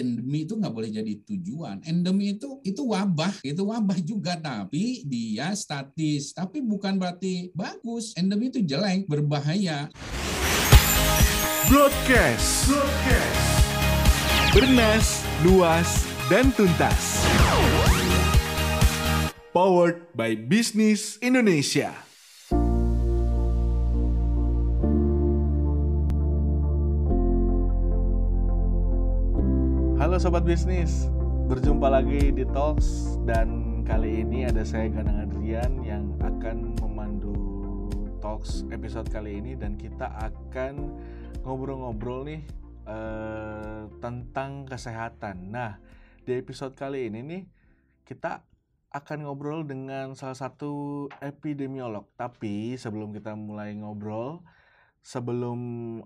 endemi itu nggak boleh jadi tujuan. Endemi itu itu wabah, itu wabah juga tapi dia statis. Tapi bukan berarti bagus. Endemi itu jelek, berbahaya. Broadcast. Broadcast. Bernas, luas, dan tuntas. Powered by Business Indonesia. Halo sobat bisnis, berjumpa lagi di Talks dan kali ini ada saya Ganang Adrian yang akan memandu Talks episode kali ini dan kita akan ngobrol-ngobrol nih eh, tentang kesehatan. Nah, di episode kali ini nih kita akan ngobrol dengan salah satu epidemiolog. Tapi sebelum kita mulai ngobrol, sebelum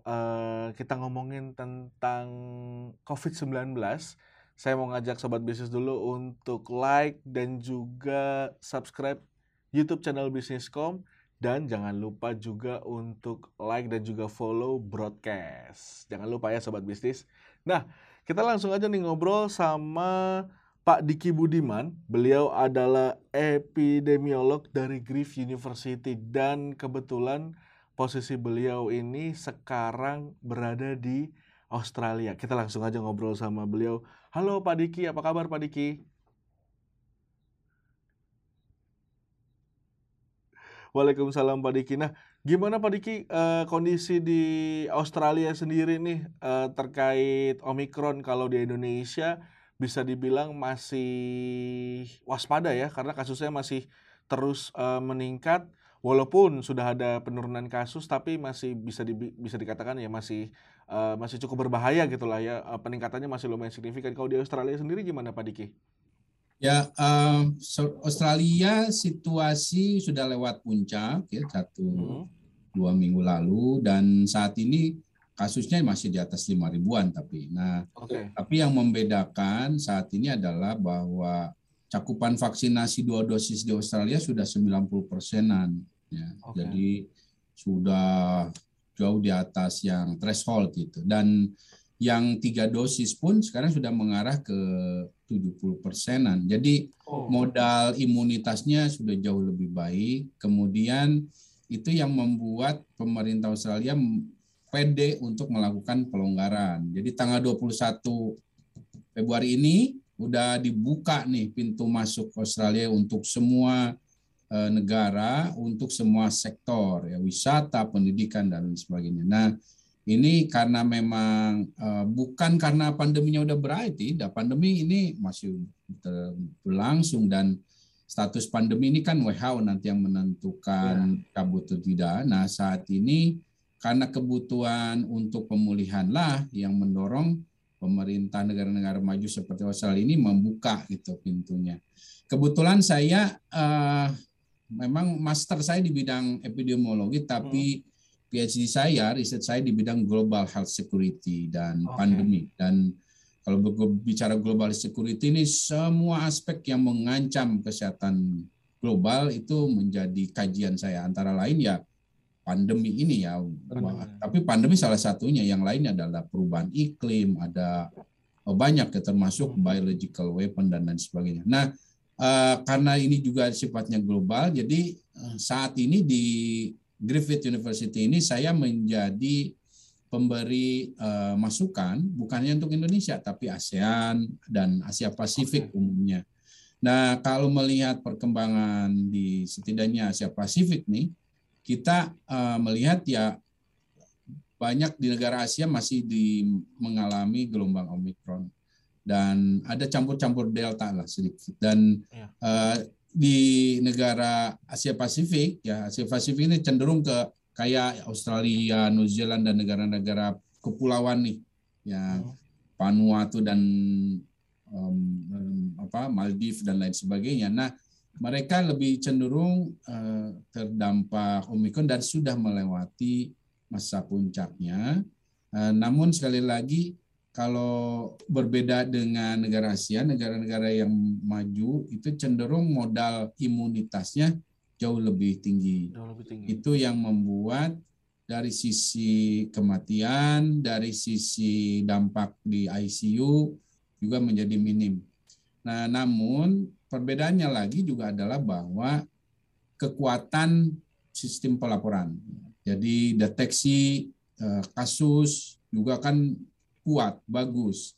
uh, kita ngomongin tentang COVID-19, saya mau ngajak sobat bisnis dulu untuk like dan juga subscribe YouTube channel Bisniscom dan jangan lupa juga untuk like dan juga follow broadcast. Jangan lupa ya sobat bisnis. Nah, kita langsung aja nih ngobrol sama Pak Diki Budiman. Beliau adalah epidemiolog dari Griffith University dan kebetulan posisi beliau ini sekarang berada di Australia. Kita langsung aja ngobrol sama beliau. Halo Pak Diki, apa kabar Pak Diki? Waalaikumsalam Pak Diki. Nah, gimana Pak Diki uh, kondisi di Australia sendiri nih uh, terkait Omikron kalau di Indonesia bisa dibilang masih waspada ya karena kasusnya masih terus uh, meningkat walaupun sudah ada penurunan kasus tapi masih bisa di, bisa dikatakan ya masih uh, masih cukup berbahaya gitulah ya uh, peningkatannya masih lumayan signifikan. Kalau di Australia sendiri gimana Pak Diki? Ya uh, Australia situasi sudah lewat puncak ya satu hmm. dua minggu lalu dan saat ini kasusnya masih di atas lima ribuan tapi nah okay. tapi yang membedakan saat ini adalah bahwa cakupan vaksinasi dua dosis di Australia sudah 90 persenan. Ya. Okay. Jadi sudah jauh di atas yang threshold itu. Dan yang tiga dosis pun sekarang sudah mengarah ke 70 persenan. Jadi oh. modal imunitasnya sudah jauh lebih baik. Kemudian itu yang membuat pemerintah Australia pede untuk melakukan pelonggaran. Jadi tanggal 21 Februari ini udah dibuka nih pintu masuk Australia untuk semua negara, untuk semua sektor ya wisata, pendidikan dan sebagainya. Nah, ini karena memang uh, bukan karena pandeminya udah berakhir, tidak. Pandemi ini masih berlangsung dan status pandemi ini kan WHO nanti yang menentukan ya. kabut atau tidak. Nah, saat ini karena kebutuhan untuk pemulihan lah yang mendorong pemerintah negara-negara maju seperti Australia ini membuka gitu pintunya. Kebetulan saya uh, memang master saya di bidang epidemiologi, tapi hmm. PhD saya, riset saya di bidang global health security dan okay. pandemi. Dan kalau bicara global security ini semua aspek yang mengancam kesehatan global itu menjadi kajian saya. Antara lain ya pandemi ini ya. Benar. Tapi pandemi salah satunya, yang lainnya adalah perubahan iklim, ada oh, banyak ya termasuk hmm. biological weapon dan lain sebagainya. Nah, karena ini juga sifatnya global, jadi uh, saat ini di Griffith University ini saya menjadi pemberi uh, masukan bukannya untuk Indonesia tapi ASEAN dan Asia Pasifik okay. umumnya. Nah, kalau melihat perkembangan di setidaknya Asia Pasifik nih, kita uh, melihat ya banyak di negara Asia masih di mengalami gelombang Omikron dan ada campur-campur delta lah sedikit dan ya. uh, di negara Asia Pasifik ya Asia Pasifik ini cenderung ke kayak Australia, New Zealand dan negara-negara kepulauan nih ya hmm. Vanuatu dan um, apa Maldives dan lain sebagainya. Nah mereka lebih cenderung uh, terdampak Omikron dan sudah melewati masa puncaknya. Uh, namun sekali lagi kalau berbeda dengan negara Asia, negara-negara yang maju itu cenderung modal imunitasnya jauh lebih tinggi. Jauh lebih tinggi. Itu yang membuat dari sisi kematian, dari sisi dampak di ICU juga menjadi minim. Nah, namun perbedaannya lagi juga adalah bahwa kekuatan sistem pelaporan. Jadi deteksi eh, kasus juga kan kuat, bagus.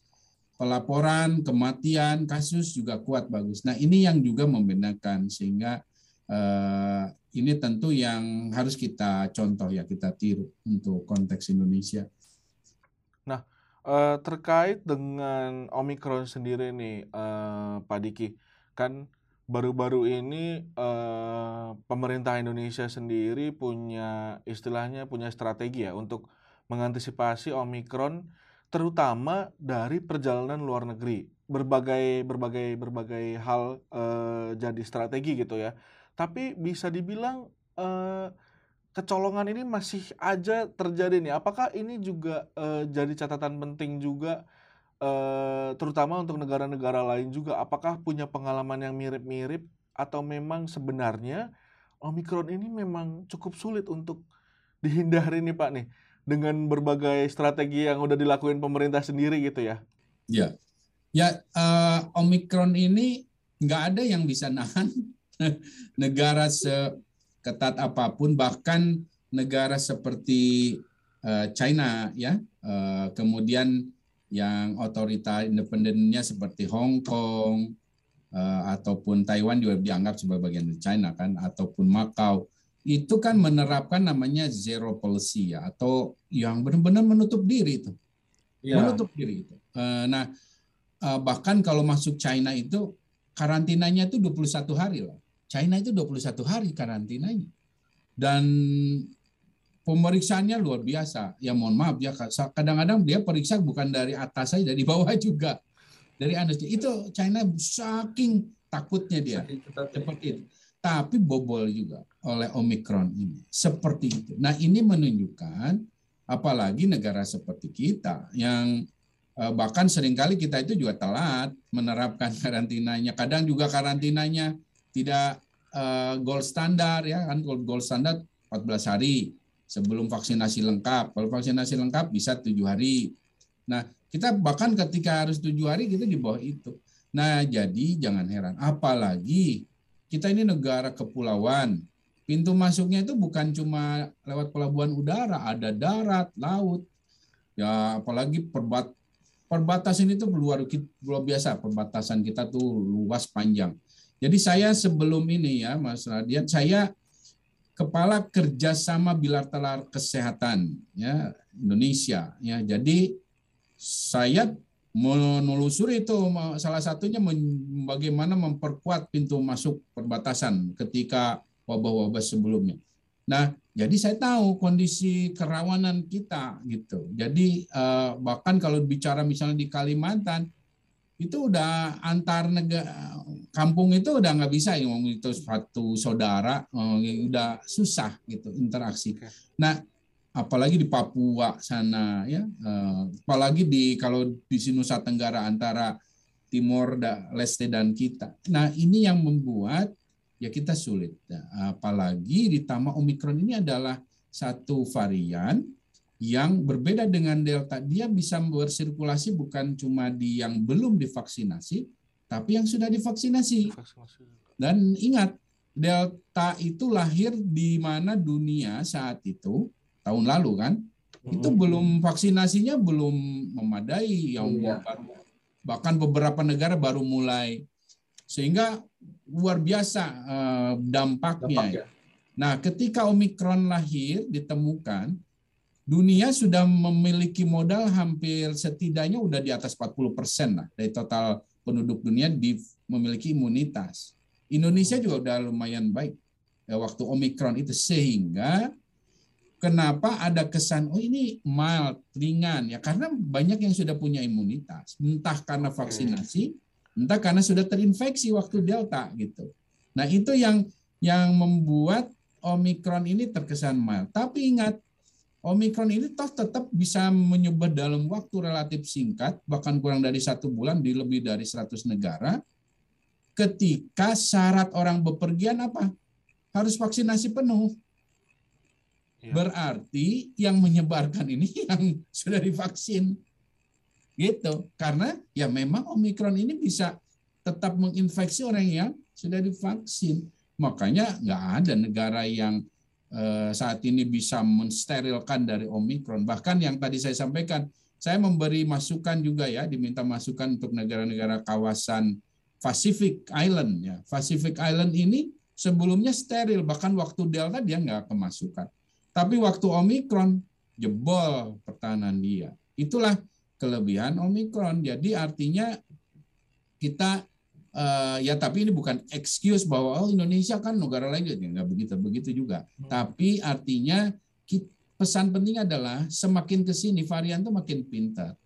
Pelaporan kematian kasus juga kuat, bagus. Nah, ini yang juga membedakan sehingga eh, ini tentu yang harus kita contoh ya, kita tiru untuk konteks Indonesia. Nah, eh, terkait dengan Omikron sendiri nih, eh, Pak Diki, kan baru-baru ini eh, pemerintah Indonesia sendiri punya istilahnya punya strategi ya untuk mengantisipasi Omikron terutama dari perjalanan luar negeri. Berbagai berbagai berbagai hal eh, jadi strategi gitu ya. Tapi bisa dibilang eh, kecolongan ini masih aja terjadi nih. Apakah ini juga eh, jadi catatan penting juga eh, terutama untuk negara-negara lain juga? Apakah punya pengalaman yang mirip-mirip atau memang sebenarnya Omikron ini memang cukup sulit untuk dihindari nih Pak nih dengan berbagai strategi yang udah dilakuin pemerintah sendiri gitu ya? Ya, ya uh, Omikron ini nggak ada yang bisa nahan negara seketat apa pun, bahkan negara seperti uh, China ya, uh, kemudian yang otorita independennya seperti Hong Kong uh, ataupun Taiwan juga dianggap sebagai bagian dari China kan, ataupun Macau itu kan menerapkan namanya zero policy ya, atau yang benar-benar menutup diri itu, ya. menutup diri itu. Uh, nah uh, bahkan kalau masuk China itu karantinanya itu 21 hari loh. China itu 21 hari karantinanya. Dan pemeriksaannya luar biasa. Ya mohon maaf ya kadang-kadang dia periksa bukan dari atas saja dari bawah juga. Dari atas itu China saking takutnya dia seperti itu. Tapi bobol juga oleh Omikron ini. Seperti itu. Nah, ini menunjukkan apalagi negara seperti kita yang eh, bahkan sering kali kita itu juga telat menerapkan karantinanya. Kadang juga karantinanya tidak uh, gold standar ya kan gold, gold standar 14 hari sebelum vaksinasi lengkap. Kalau vaksinasi lengkap bisa tujuh hari. Nah kita bahkan ketika harus tujuh hari kita di bawah itu. Nah jadi jangan heran. Apalagi kita ini negara kepulauan. Pintu masuknya itu bukan cuma lewat pelabuhan udara, ada darat, laut. Ya apalagi perbat perbatasan itu luar, luar biasa. Perbatasan kita tuh luas panjang. Jadi saya sebelum ini ya Mas Radian, saya kepala kerjasama bilateral kesehatan ya Indonesia ya. Jadi saya menelusuri itu salah satunya bagaimana memperkuat pintu masuk perbatasan ketika wabah-wabah sebelumnya. Nah, jadi saya tahu kondisi kerawanan kita gitu. Jadi eh, bahkan kalau bicara misalnya di Kalimantan itu udah antar negara kampung itu udah nggak bisa ya ngomong itu satu saudara udah susah gitu interaksi. Nah apalagi di Papua sana ya eh, apalagi di kalau di Nusa Tenggara antara Timor da, Leste dan kita. Nah ini yang membuat ya kita sulit. Nah, apalagi ditambah Omikron ini adalah satu varian yang berbeda dengan Delta, dia bisa bersirkulasi bukan cuma di yang belum divaksinasi, tapi yang sudah divaksinasi. Dan ingat, Delta itu lahir di mana dunia saat itu, tahun lalu kan, itu hmm. belum vaksinasinya belum memadai, yang iya. baru bahkan beberapa negara baru mulai, sehingga luar biasa uh, dampaknya. Dampak, ya. Nah, ketika Omikron lahir ditemukan, dunia sudah memiliki modal hampir setidaknya udah di atas 40 persen lah dari total penduduk dunia di, memiliki imunitas. Indonesia juga udah lumayan baik ya, waktu Omikron itu sehingga kenapa ada kesan oh ini mild ringan ya karena banyak yang sudah punya imunitas entah karena vaksinasi entah karena sudah terinfeksi waktu delta gitu. Nah itu yang yang membuat Omikron ini terkesan mild. Tapi ingat Omikron ini toh tetap bisa menyebar dalam waktu relatif singkat, bahkan kurang dari satu bulan di lebih dari 100 negara. Ketika syarat orang bepergian apa? Harus vaksinasi penuh. Ya. Berarti yang menyebarkan ini yang sudah divaksin. gitu. Karena ya memang Omikron ini bisa tetap menginfeksi orang yang sudah divaksin. Makanya nggak ada negara yang eh, saat ini bisa mensterilkan dari Omikron. Bahkan yang tadi saya sampaikan, saya memberi masukan juga ya, diminta masukan untuk negara-negara kawasan Pacific Island ya. Pacific Island ini sebelumnya steril, bahkan waktu Delta dia nggak kemasukan. Tapi waktu Omikron jebol pertahanan dia. Itulah kelebihan Omikron. Jadi artinya kita uh, ya tapi ini bukan excuse bahwa oh Indonesia kan negara lain ya nggak begitu begitu juga. Hmm. Tapi artinya pesan penting adalah semakin ke sini varian itu makin pintar.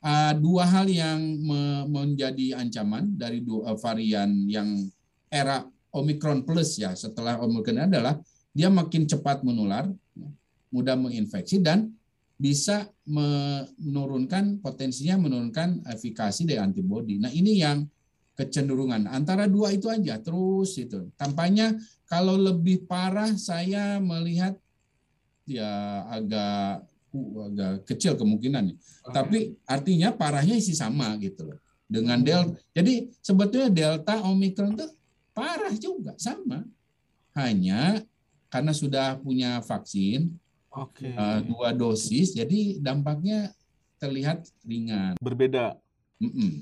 Uh, dua hal yang me menjadi ancaman dari dua varian yang era Omicron plus ya setelah Omicron adalah dia makin cepat menular, mudah menginfeksi dan bisa menurunkan potensinya menurunkan efikasi dari antibodi. Nah ini yang kecenderungan antara dua itu aja terus itu. Tampaknya kalau lebih parah saya melihat ya agak uh, agak kecil kemungkinannya. Okay. Tapi artinya parahnya isi sama gitu loh dengan delta. Jadi sebetulnya delta omikron itu parah juga sama. Hanya karena sudah punya vaksin okay. uh, eh, dua dosis, jadi dampaknya terlihat ringan. Berbeda. Mm -mm.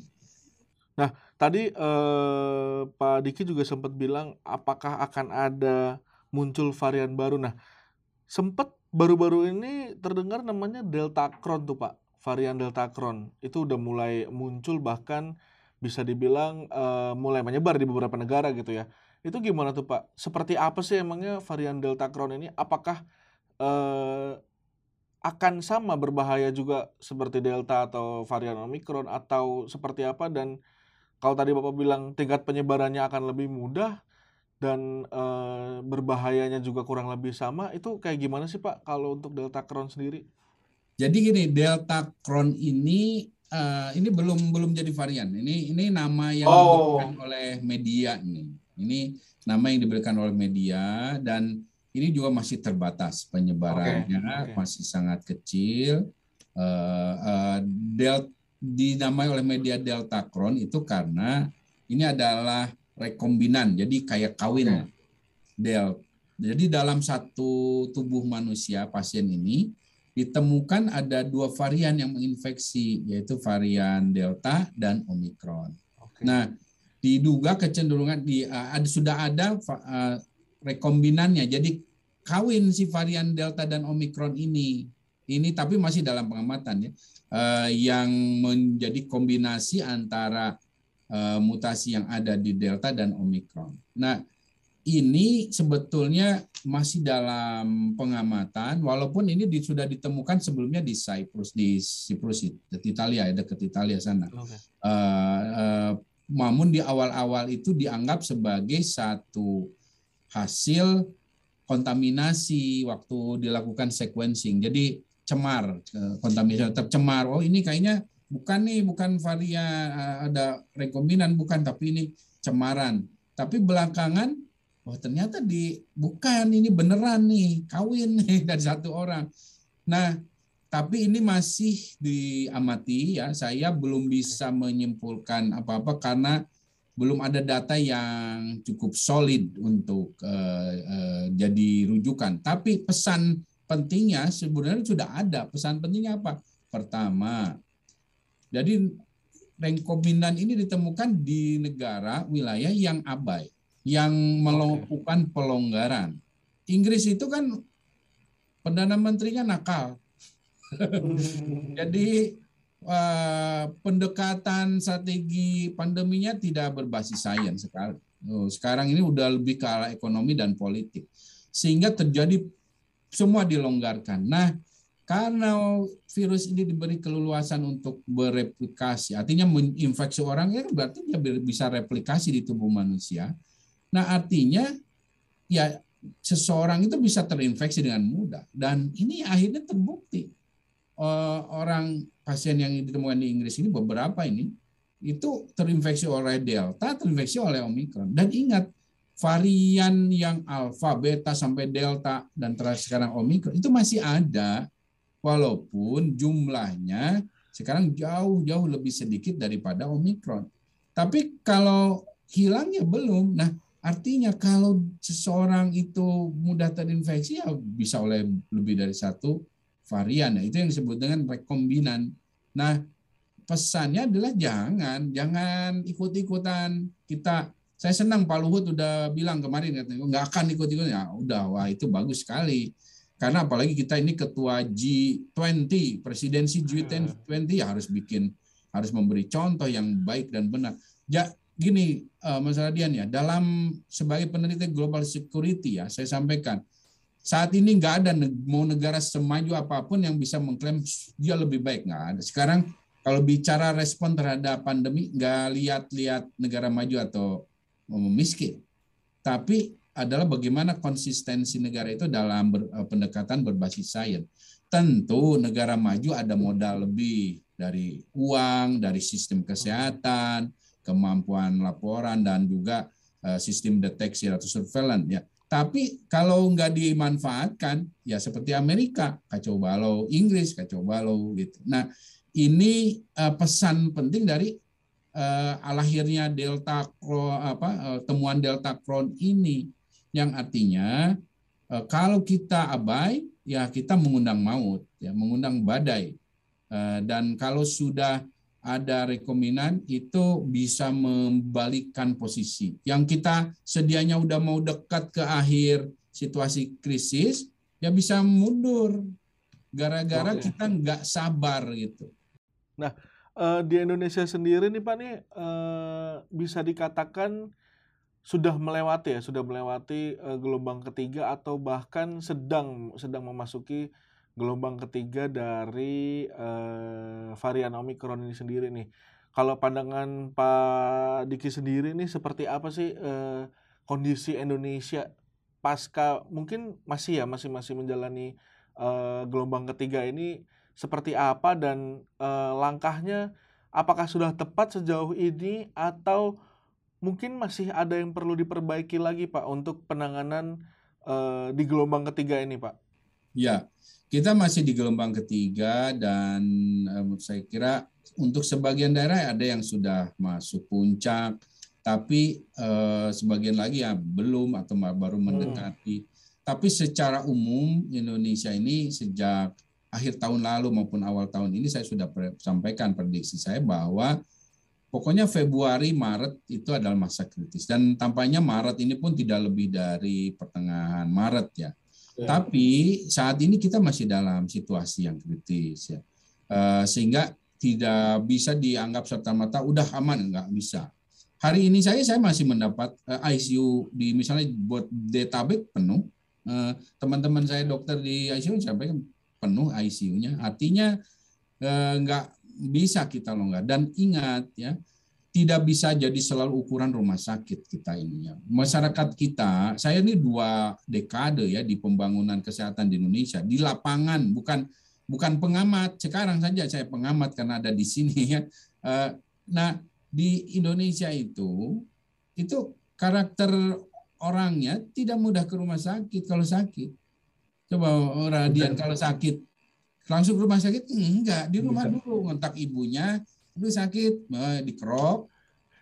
Nah, tadi eh, Pak Diki juga sempat bilang apakah akan ada muncul varian baru. Nah, sempat baru-baru ini terdengar namanya Delta Cron tuh Pak, varian Delta Cron. Itu udah mulai muncul bahkan bisa dibilang uh, mulai menyebar di beberapa negara gitu ya. Itu gimana tuh Pak? Seperti apa sih emangnya varian Delta Crohn ini? Apakah uh, akan sama berbahaya juga seperti Delta atau varian Omicron atau seperti apa? Dan kalau tadi Bapak bilang tingkat penyebarannya akan lebih mudah dan uh, berbahayanya juga kurang lebih sama, itu kayak gimana sih Pak kalau untuk Delta Crohn sendiri? Jadi gini, Delta Crohn ini uh, ini belum belum jadi varian. Ini ini nama yang oh. diberikan oleh media ini. Ini nama yang diberikan oleh media dan ini juga masih terbatas penyebarannya, okay. Okay. masih sangat kecil. Uh, uh, del dinamai oleh media delta Crohn itu karena ini adalah rekombinan, jadi kayak kawin okay. del. Jadi dalam satu tubuh manusia pasien ini ditemukan ada dua varian yang menginfeksi, yaitu varian Delta dan Omicron. Okay. Nah, diduga kecenderungan di uh, ada, sudah ada uh, rekombinannya. Jadi kawin si varian Delta dan Omicron ini. Ini tapi masih dalam pengamatan ya. Uh, yang menjadi kombinasi antara uh, mutasi yang ada di Delta dan Omicron. Nah, ini sebetulnya masih dalam pengamatan walaupun ini di, sudah ditemukan sebelumnya di Cyprus di Cyprus di Italia ya dekat Italia sana. Okay. Uh, uh, namun di awal-awal itu dianggap sebagai satu hasil kontaminasi waktu dilakukan sequencing. Jadi cemar kontaminasi tercemar. Oh ini kayaknya bukan nih bukan varian ada rekombinan bukan tapi ini cemaran. Tapi belakangan oh ternyata di bukan ini beneran nih kawin nih dari satu orang. Nah, tapi ini masih diamati ya. Saya belum bisa menyimpulkan apa-apa karena belum ada data yang cukup solid untuk uh, uh, jadi rujukan. Tapi pesan pentingnya sebenarnya sudah ada. Pesan pentingnya apa? Pertama, jadi rekombinan ini ditemukan di negara wilayah yang abai yang melakukan pelonggaran. Inggris itu kan perdana menterinya nakal. Jadi eh, pendekatan strategi pandeminya tidak berbasis sains sekarang. Oh, sekarang ini udah lebih ke arah ekonomi dan politik. Sehingga terjadi semua dilonggarkan. Nah, karena virus ini diberi keleluasan untuk bereplikasi, artinya menginfeksi orang ya berarti dia bisa replikasi di tubuh manusia. Nah, artinya ya seseorang itu bisa terinfeksi dengan mudah dan ini akhirnya terbukti. Uh, orang pasien yang ditemukan di Inggris ini beberapa ini itu terinfeksi oleh delta, terinfeksi oleh omikron. Dan ingat varian yang alfa, beta sampai delta dan terakhir sekarang omikron itu masih ada walaupun jumlahnya sekarang jauh-jauh lebih sedikit daripada Omikron. Tapi kalau hilang ya belum. Nah, artinya kalau seseorang itu mudah terinfeksi ya bisa oleh lebih dari satu varian. Ya, itu yang disebut dengan rekombinan. Nah, pesannya adalah jangan jangan ikut-ikutan. Kita saya senang Pak Luhut udah bilang kemarin katanya nggak akan ikut-ikut ya udah wah itu bagus sekali. Karena apalagi kita ini ketua G20 presidensi G20 ya harus bikin harus memberi contoh yang baik dan benar. Ya gini uh, Mas Radian ya dalam sebagai peneliti global security ya saya sampaikan saat ini nggak ada mau negara semaju apa pun yang bisa mengklaim dia lebih baik nggak ada sekarang kalau bicara respon terhadap pandemi nggak lihat-lihat negara maju atau miskin. Tapi adalah bagaimana konsistensi negara itu dalam ber, eh, pendekatan berbasis sains. Tentu negara maju ada modal lebih dari uang, dari sistem kesehatan, kemampuan laporan dan juga uh, sistem deteksi atau surveillance ya. Tapi kalau nggak dimanfaatkan ya seperti Amerika kacau balau, Inggris kacau balau gitu. Nah ini uh, pesan penting dari uh, alahirnya delta apa uh, temuan delta Crohn ini. Yang artinya uh, kalau kita abai ya kita mengundang maut ya mengundang badai. Uh, dan kalau sudah ada rekominan itu bisa membalikkan posisi. Yang kita sedianya udah mau dekat ke akhir situasi krisis ya bisa mundur. Gara-gara kita nggak sabar gitu. Nah, uh, di Indonesia sendiri nih Pak nih uh, bisa dikatakan sudah melewati ya, sudah melewati uh, gelombang ketiga atau bahkan sedang sedang memasuki gelombang ketiga dari uh, varian Omicron ini sendiri nih. Kalau pandangan Pak Diki sendiri nih seperti apa sih uh, kondisi Indonesia pasca mungkin masih ya masih masih menjalani uh, gelombang ketiga ini seperti apa dan e, langkahnya apakah sudah tepat sejauh ini atau mungkin masih ada yang perlu diperbaiki lagi Pak untuk penanganan e, di gelombang ketiga ini Pak? Ya, kita masih di gelombang ketiga dan e, saya kira untuk sebagian daerah ada yang sudah masuk puncak, tapi e, sebagian lagi ya belum atau baru hmm. mendekati. Hmm. Tapi secara umum Indonesia ini sejak akhir tahun lalu maupun awal tahun ini saya sudah sampaikan prediksi saya bahwa pokoknya Februari Maret itu adalah masa kritis dan tampaknya Maret ini pun tidak lebih dari pertengahan Maret ya. Ya. Tapi saat ini kita masih dalam situasi yang kritis ya. Uh, sehingga tidak bisa dianggap serta merta udah aman nggak bisa. Hari ini saya saya masih mendapat eh, ICU di misalnya buat database penuh. Uh, teman-teman saya dokter di ICU sampaikan penuh ICU-nya. Artinya eh, nggak bisa kita longgar. Dan ingat ya, tidak bisa jadi selalu ukuran rumah sakit kita ini ya. Masyarakat kita, saya ini dua dekade ya di pembangunan kesehatan di Indonesia di lapangan, bukan bukan pengamat. Sekarang saja saya pengamat karena ada di sini ya. Eh, nah di Indonesia itu itu karakter orangnya tidak mudah ke rumah sakit kalau sakit. Coba Radian kalau sakit langsung ke rumah sakit enggak di rumah dulu ngontak ibunya itu sakit dikerok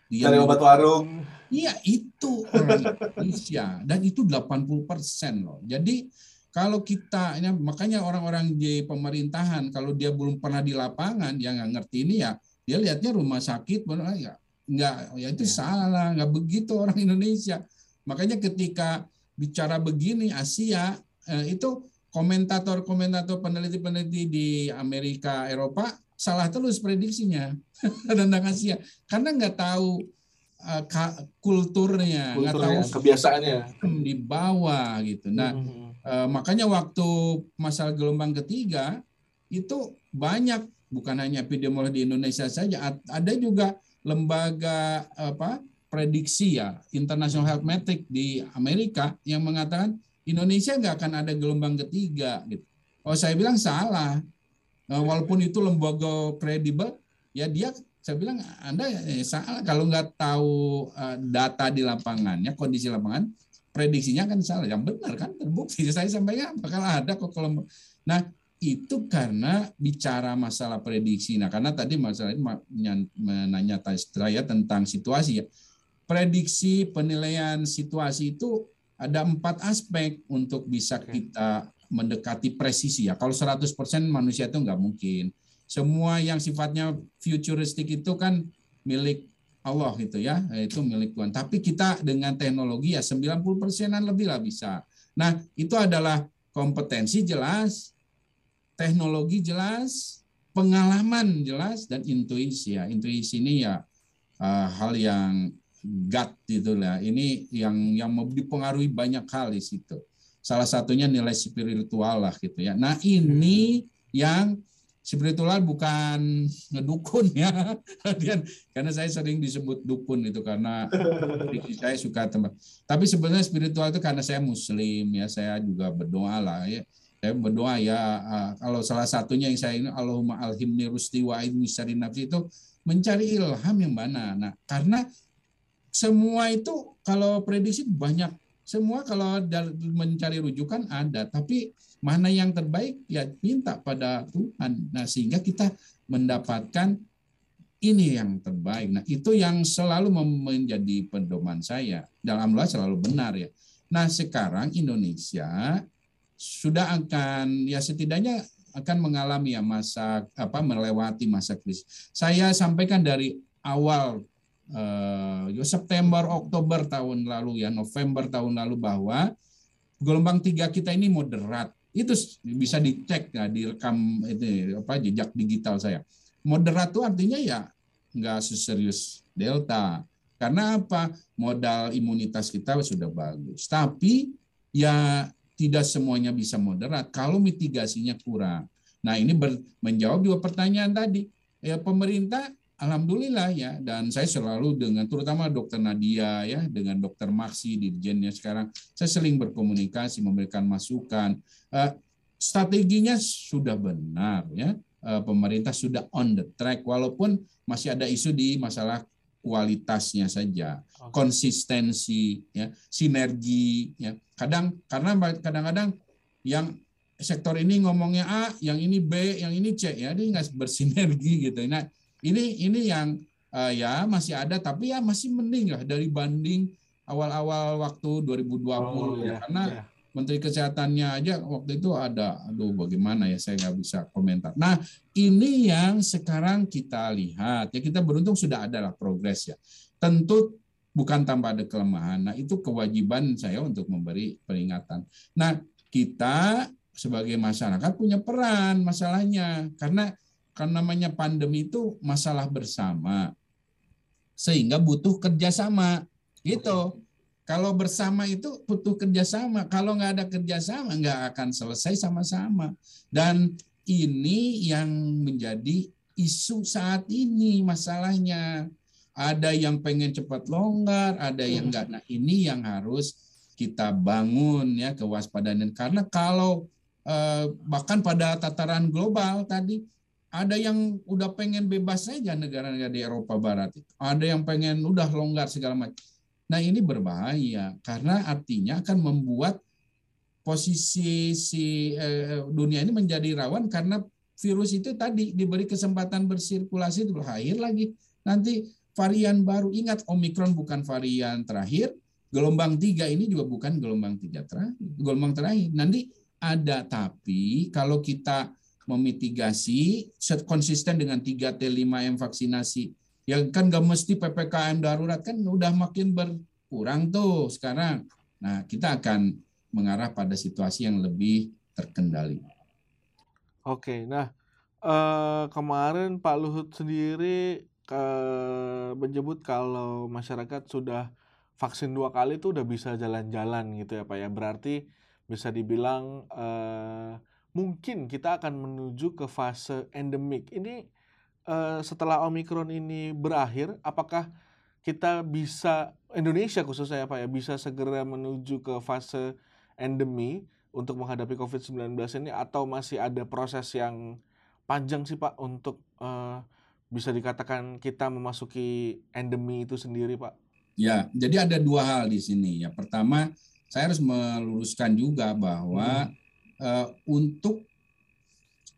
dia cari obat warung. Iya itu orang Indonesia. Dan itu 80 persen loh. Jadi kalau kita ini makanya orang-orang di pemerintahan kalau dia belum pernah di lapangan dia nggak ngerti ini ya dia lihatnya rumah sakit benar ya nggak ya itu ya. salah nggak begitu orang Indonesia. Makanya ketika bicara begini Asia Eh, itu komentator-komentator peneliti-peneliti di Amerika Eropa salah terus prediksinya tentang Asia karena nggak tahu uh, kulturnya, nggak tahu kebiasaannya di bawah gitu. Nah hmm. uh, makanya waktu masalah gelombang ketiga itu banyak bukan hanya epidemiologi di Indonesia saja, ada juga lembaga apa prediksi ya International Health Metric di Amerika yang mengatakan Indonesia nggak akan ada gelombang ketiga gitu. Oh saya bilang salah. Nah, walaupun itu lembaga kredibel, ya dia saya bilang Anda eh, salah kalau nggak tahu uh, data di lapangannya, kondisi lapangan, prediksinya kan salah. Yang benar kan terbukti. Saya sampaikan bakal ada kok kalau Nah, itu karena bicara masalah prediksi. Nah, karena tadi masalah ini menanya ya tentang situasi ya. Prediksi penilaian situasi itu ada empat aspek untuk bisa kita mendekati presisi ya. Kalau 100% manusia itu nggak mungkin. Semua yang sifatnya futuristik itu kan milik Allah itu ya, itu milik Tuhan. Tapi kita dengan teknologi ya 90 persenan lebih lah bisa. Nah, itu adalah kompetensi jelas, teknologi jelas, pengalaman jelas dan intuisi ya. Intuisi ini ya uh, hal yang gut itulah. Ini yang yang dipengaruhi banyak hal di situ. Salah satunya nilai spiritual lah gitu ya. Nah, ini yang spiritual bukan ngedukun ya. karena saya sering disebut dukun itu karena saya suka tempat. Tapi sebenarnya spiritual itu karena saya muslim ya, saya juga berdoa lah ya saya berdoa ya ah, kalau salah satunya yang saya ini Allahumma alhimni rusti wa misari nafsi itu mencari ilham yang mana. Nah, karena semua itu kalau prediksi banyak semua kalau mencari rujukan ada, tapi mana yang terbaik ya minta pada Tuhan. Nah, sehingga kita mendapatkan ini yang terbaik. Nah, itu yang selalu menjadi pedoman saya. Dalam selalu benar ya. Nah, sekarang Indonesia sudah akan ya setidaknya akan mengalami ya masa apa melewati masa krisis. Saya sampaikan dari awal September Oktober tahun lalu ya November tahun lalu bahwa gelombang tiga kita ini moderat. Itu bisa dicek ya direkam itu apa jejak digital saya. Moderat itu artinya ya nggak seserius delta. Karena apa? Modal imunitas kita sudah bagus. Tapi ya tidak semuanya bisa moderat. Kalau mitigasinya kurang. Nah, ini menjawab dua pertanyaan tadi. Ya, pemerintah alhamdulillah ya dan saya selalu dengan terutama dokter Nadia ya dengan dokter Maksi dirjennya sekarang saya sering berkomunikasi memberikan masukan. Uh, strateginya sudah benar ya. Uh, pemerintah sudah on the track walaupun masih ada isu di masalah kualitasnya saja, okay. konsistensi, ya, sinergi, ya. Kadang karena kadang-kadang yang sektor ini ngomongnya A, yang ini B, yang ini C, ya, dia nggak bersinergi gitu. Nah, ini ini yang uh, ya masih ada, tapi ya masih mending lah dari banding awal-awal waktu 2020 oh, ya. karena ya Menteri Kesehatannya aja waktu itu ada, aduh bagaimana ya saya nggak bisa komentar. Nah ini yang sekarang kita lihat ya kita beruntung sudah ada lah progres ya. Tentu bukan tanpa ada kelemahan. Nah itu kewajiban saya untuk memberi peringatan. Nah kita sebagai masyarakat punya peran masalahnya karena kan namanya pandemi itu masalah bersama sehingga butuh kerjasama gitu. Kalau bersama itu butuh kerjasama. Kalau nggak ada kerjasama, nggak akan selesai sama-sama. Dan ini yang menjadi isu saat ini masalahnya. Ada yang pengen cepat longgar, ada yang enggak. Nah ini yang harus kita bangun ya kewaspadaan. Karena kalau eh, bahkan pada tataran global tadi ada yang udah pengen bebas saja negara-negara di Eropa Barat. Ada yang pengen udah longgar segala macam. Nah ini berbahaya karena artinya akan membuat posisi si eh, dunia ini menjadi rawan karena virus itu tadi diberi kesempatan bersirkulasi lahir lagi. Nanti varian baru ingat omikron bukan varian terakhir gelombang tiga ini juga bukan gelombang tiga terakhir gelombang terakhir. Nanti ada tapi kalau kita memitigasi konsisten dengan 3T5M vaksinasi Ya kan gak mesti PPKM darurat kan udah makin berkurang tuh sekarang. Nah, kita akan mengarah pada situasi yang lebih terkendali. Oke, nah eh, kemarin Pak Luhut sendiri ke, menyebut kalau masyarakat sudah vaksin dua kali itu udah bisa jalan-jalan gitu ya Pak ya. Berarti bisa dibilang eh, mungkin kita akan menuju ke fase endemik. Ini uh, setelah Omikron ini berakhir, apakah kita bisa Indonesia khususnya ya Pak ya bisa segera menuju ke fase endemi untuk menghadapi COVID-19 ini atau masih ada proses yang panjang sih Pak untuk uh, bisa dikatakan kita memasuki endemi itu sendiri Pak? Ya, jadi ada dua hal di sini. Ya, pertama saya harus meluruskan juga bahwa hmm. uh, untuk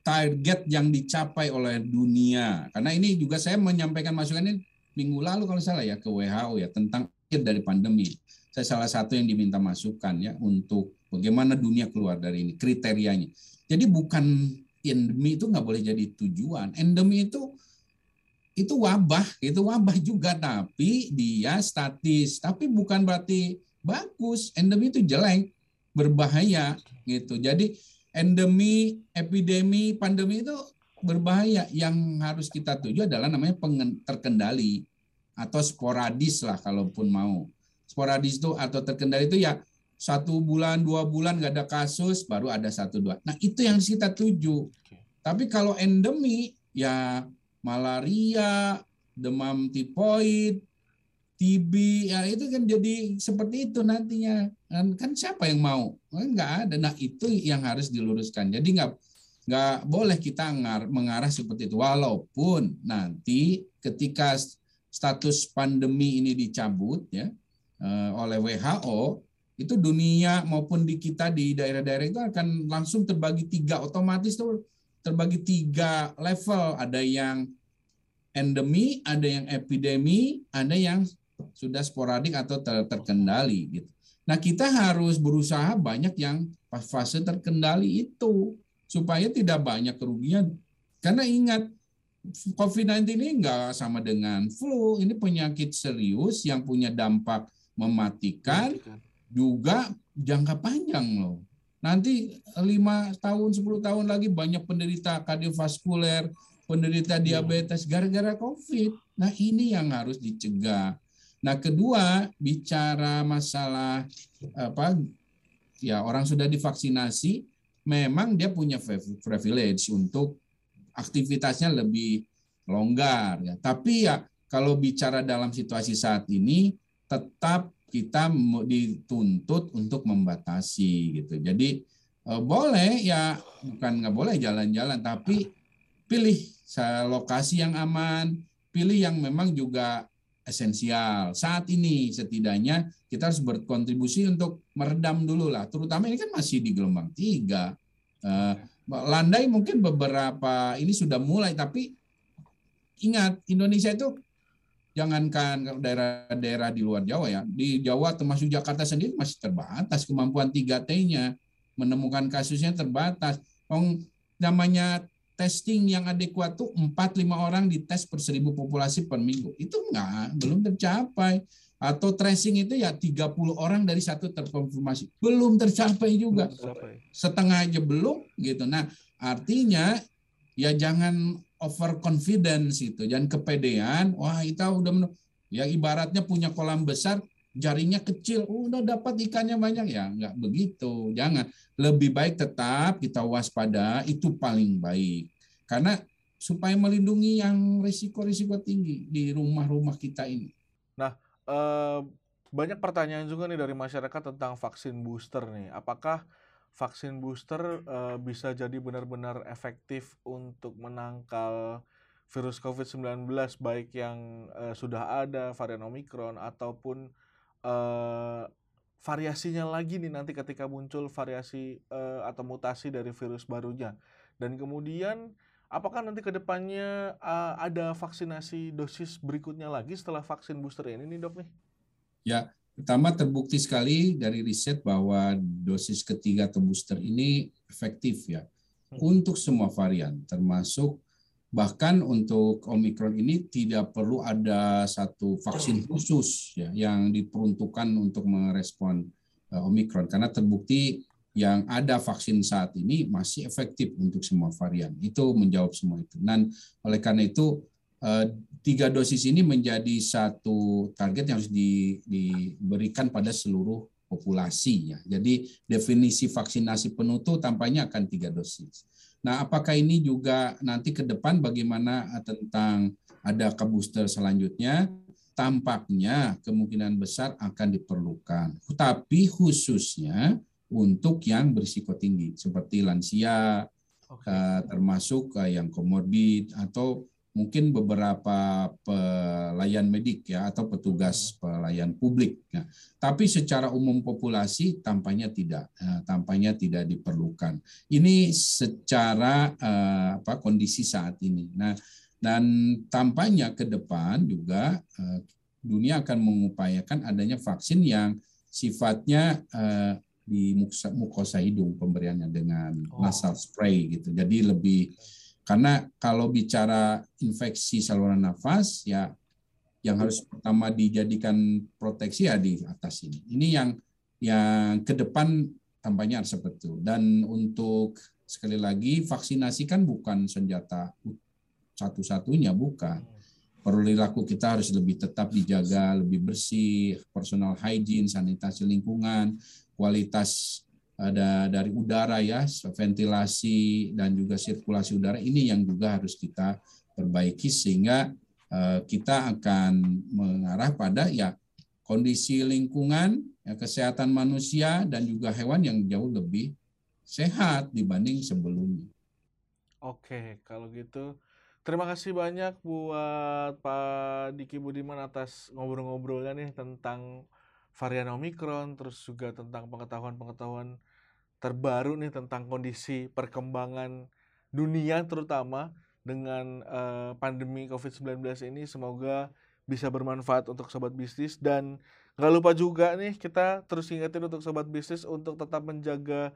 target yang dicapai oleh dunia. Karena ini juga saya menyampaikan masukan ini minggu lalu kalau salah ya ke WHO ya tentang akhir dari pandemi. Saya salah satu yang diminta masukan ya untuk bagaimana dunia keluar dari ini kriterianya. Jadi bukan endemi itu nggak boleh jadi tujuan. Endemi itu itu wabah, itu wabah juga tapi dia statis. Tapi bukan berarti bagus. Endemi itu jelek, berbahaya gitu. Jadi endemi, epidemi, pandemi itu berbahaya. Yang harus kita tuju adalah namanya terkendali atau sporadis lah kalaupun mau. Sporadis itu atau terkendali itu ya satu bulan, dua bulan nggak ada kasus, baru ada satu dua. Nah itu yang kita tuju. Tapi kalau endemi ya malaria, demam tipoid, TB, ya itu kan jadi seperti itu nantinya. Kan, kan siapa yang mau? Enggak ada. Nah itu yang harus diluruskan. Jadi nggak nggak boleh kita mengarah seperti itu. Walaupun nanti ketika status pandemi ini dicabut ya eh, oleh WHO, itu dunia maupun di kita di daerah-daerah itu akan langsung terbagi tiga otomatis tuh terbagi tiga level. Ada yang endemi, ada yang epidemi, ada yang sudah sporadik atau ter terkendali gitu. Nah, kita harus berusaha banyak yang fase terkendali itu supaya tidak banyak kerugian. Karena ingat COVID-19 ini enggak sama dengan flu, ini penyakit serius yang punya dampak mematikan, juga jangka panjang loh. Nanti lima tahun, 10 tahun lagi banyak penderita kardiovaskuler, penderita iya. diabetes gara-gara COVID. Nah ini yang harus dicegah. Nah, kedua bicara masalah apa ya orang sudah divaksinasi memang dia punya privilege untuk aktivitasnya lebih longgar ya. Tapi ya kalau bicara dalam situasi saat ini tetap kita dituntut untuk membatasi gitu. Jadi eh, boleh ya bukan nggak boleh jalan-jalan tapi pilih lokasi yang aman, pilih yang memang juga esensial. Saat ini setidaknya kita harus berkontribusi untuk meredam dulu lah. Terutama ini kan masih di gelombang tiga. Uh, landai mungkin beberapa ini sudah mulai, tapi ingat Indonesia itu jangankan daerah-daerah di luar Jawa ya, di Jawa termasuk Jakarta sendiri masih terbatas kemampuan 3T-nya menemukan kasusnya terbatas. Ong namanya testing yang adekuat tuh 4 5 orang dites per seribu populasi per minggu. Itu enggak, belum tercapai. Atau tracing itu ya 30 orang dari satu terkonfirmasi. Belum tercapai juga. Setengah aja belum gitu. Nah, artinya ya jangan over confidence itu, jangan kepedean. Wah, kita udah men ya ibaratnya punya kolam besar, jaringnya kecil, udah dapat ikannya banyak ya, enggak begitu. Jangan lebih baik tetap kita waspada itu paling baik karena supaya melindungi yang risiko-risiko tinggi di rumah-rumah kita ini. Nah, eh, banyak pertanyaan juga nih dari masyarakat tentang vaksin booster nih. Apakah vaksin booster eh, bisa jadi benar-benar efektif untuk menangkal virus COVID-19 baik yang eh, sudah ada varian Omicron ataupun eh, variasinya lagi nih nanti ketika muncul variasi uh, atau mutasi dari virus barunya. Dan kemudian apakah nanti ke depannya uh, ada vaksinasi dosis berikutnya lagi setelah vaksin booster ini nih dok nih? Ya, pertama terbukti sekali dari riset bahwa dosis ketiga atau booster ini efektif ya hmm. untuk semua varian termasuk Bahkan untuk Omikron ini tidak perlu ada satu vaksin khusus ya yang diperuntukkan untuk merespon uh, Omikron karena terbukti yang ada vaksin saat ini masih efektif untuk semua varian. Itu menjawab semua itu. Dan oleh karena itu uh, tiga dosis ini menjadi satu target yang harus di, diberikan pada seluruh populasi ya. Jadi definisi vaksinasi penuh itu tampaknya akan tiga dosis. Nah, apakah ini juga nanti ke depan bagaimana eh, tentang ada ke booster selanjutnya? Tampaknya kemungkinan besar akan diperlukan, tapi khususnya untuk yang berisiko tinggi seperti lansia, okay. Eh, termasuk yang komorbid atau mungkin beberapa pelayan medik ya atau petugas pelayan publik. Ya. Tapi secara umum populasi tampaknya tidak, ya, tampaknya tidak diperlukan. Ini secara uh, apa kondisi saat ini. Nah, dan tampaknya ke depan juga uh, dunia akan mengupayakan adanya vaksin yang sifatnya di mukosa hidung pemberiannya dengan oh. nasal spray gitu. Jadi lebih karena kalau bicara infeksi saluran nafas, ya yang harus pertama dijadikan proteksi ya di atas ini. Ini yang yang ke depan tampaknya harus seperti. Dan untuk sekali lagi vaksinasi kan bukan senjata satu-satunya, bukan. Perilaku kita harus lebih tetap dijaga, lebih bersih, personal hygiene, sanitasi lingkungan, kualitas ada dari udara ya, ventilasi dan juga sirkulasi udara ini yang juga harus kita perbaiki sehingga uh, kita akan mengarah pada ya kondisi lingkungan, ya, kesehatan manusia dan juga hewan yang jauh lebih sehat dibanding sebelumnya. Oke, kalau gitu terima kasih banyak buat Pak Diki Budiman atas ngobrol-ngobrolnya nih tentang varian Omikron, terus juga tentang pengetahuan-pengetahuan terbaru nih tentang kondisi perkembangan dunia terutama dengan uh, pandemi COVID-19 ini. Semoga bisa bermanfaat untuk sobat bisnis. Dan nggak lupa juga nih kita terus ingetin untuk sobat bisnis untuk tetap menjaga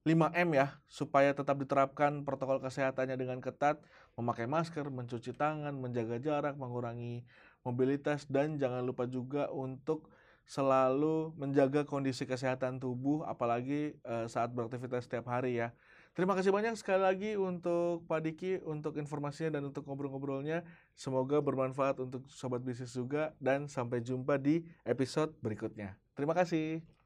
5M ya supaya tetap diterapkan protokol kesehatannya dengan ketat memakai masker, mencuci tangan, menjaga jarak, mengurangi mobilitas dan jangan lupa juga untuk selalu menjaga kondisi kesehatan tubuh apalagi uh, saat beraktivitas setiap hari ya. Terima kasih banyak sekali lagi untuk Pak Diki untuk informasinya dan untuk ngobrol-ngobrolnya. Semoga bermanfaat untuk sobat bisnis juga dan sampai jumpa di episode berikutnya. Terima kasih.